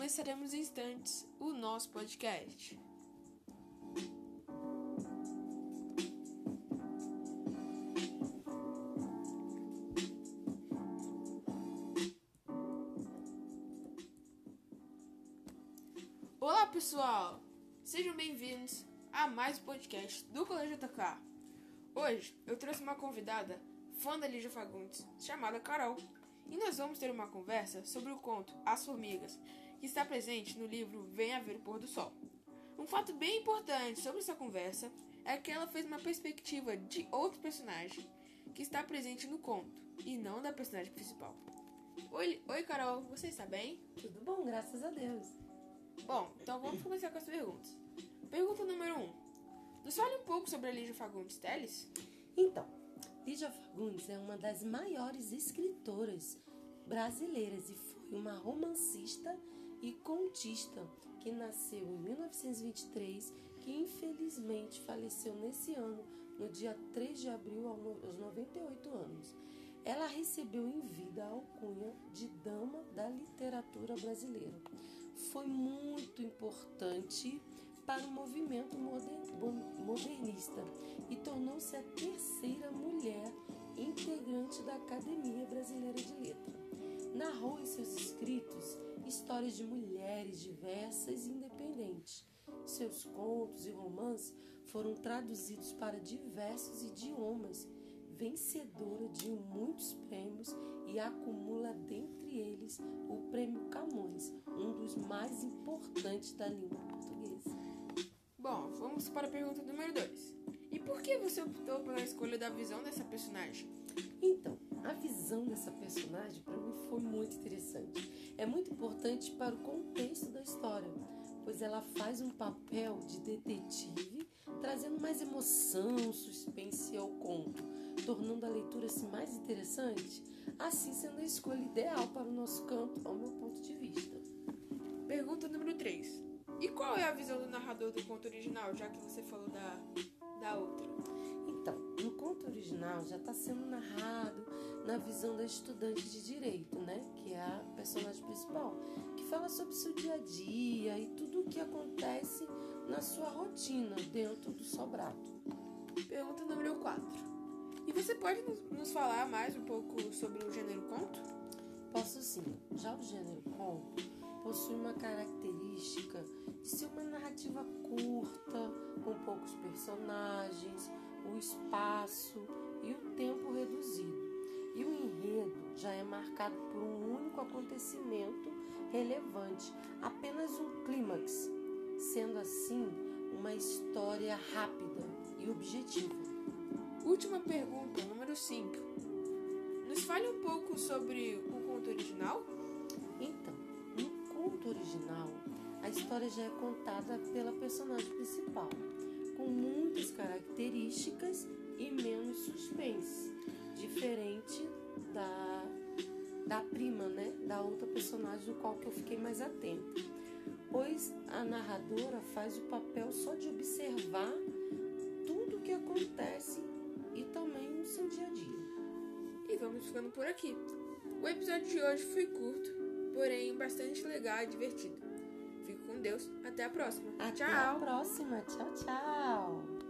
começaremos em instantes o nosso podcast. Olá pessoal, sejam bem-vindos a mais um podcast do Colégio JK. Hoje eu trouxe uma convidada, fã da Lígia Fagundes, chamada Carol, e nós vamos ter uma conversa sobre o conto As Formigas, que está presente no livro Venha Ver o Pôr do Sol. Um fato bem importante sobre essa conversa é que ela fez uma perspectiva de outro personagem que está presente no conto e não da personagem principal. Oi, oi Carol, você está bem? Tudo bom, graças a Deus. Bom, então vamos começar com as perguntas. Pergunta número 1. Um. Nos fale um pouco sobre a Lígia Fagundes Teles? Então, Lígia Fagundes é uma das maiores escritoras brasileiras e foi uma romancista e contista que nasceu em 1923, que infelizmente faleceu nesse ano, no dia 3 de abril, aos 98 anos. Ela recebeu em vida a alcunha de Dama da Literatura Brasileira. Foi muito importante para o movimento modernista e tornou-se a terceira mulher integrante da Academia Brasileira de Letras. Narrou em seus escritos histórias de mulheres diversas e independentes. Seus contos e romances foram traduzidos para diversos idiomas vencedora de muitos prêmios e acumula dentre eles o Prêmio Camões, um dos mais importantes da língua portuguesa. Bom, vamos para a pergunta número 2. E por que você optou pela escolha da visão dessa personagem? Então, a visão dessa personagem para mim foi muito interessante. É muito importante para o contexto da história, pois ela faz um papel de detetive, trazendo mais emoção, suspense ao conto tornando a leitura assim, mais interessante, assim sendo a escolha ideal para o nosso canto, ao meu ponto de vista. Pergunta número 3. E qual é a visão do narrador do conto original, já que você falou da, da outra? Então, no conto original já está sendo narrado na visão da estudante de direito, né? Que é a personagem principal, que fala sobre seu dia a dia e tudo o que acontece na sua rotina dentro do sobrado. Pergunta número 4. E você pode nos falar mais um pouco sobre o gênero conto? Posso sim. Já o gênero conto possui uma característica de ser uma narrativa curta, com poucos personagens, o espaço e o tempo reduzido. E o enredo já é marcado por um único acontecimento relevante, apenas um clímax, sendo assim uma história rápida e objetiva. Última pergunta, número 5. Nos fale um pouco sobre o conto original? Então, no conto original, a história já é contada pela personagem principal, com muitas características e menos suspense, diferente da, da prima, né? Da outra personagem do qual que eu fiquei mais atenta. Pois a narradora faz o papel só de observar tudo o que acontece e também no seu dia a dia. E vamos ficando por aqui. O episódio de hoje foi curto, porém bastante legal e divertido. Fico com Deus. Até a próxima. Até tchau. a próxima. Tchau, tchau.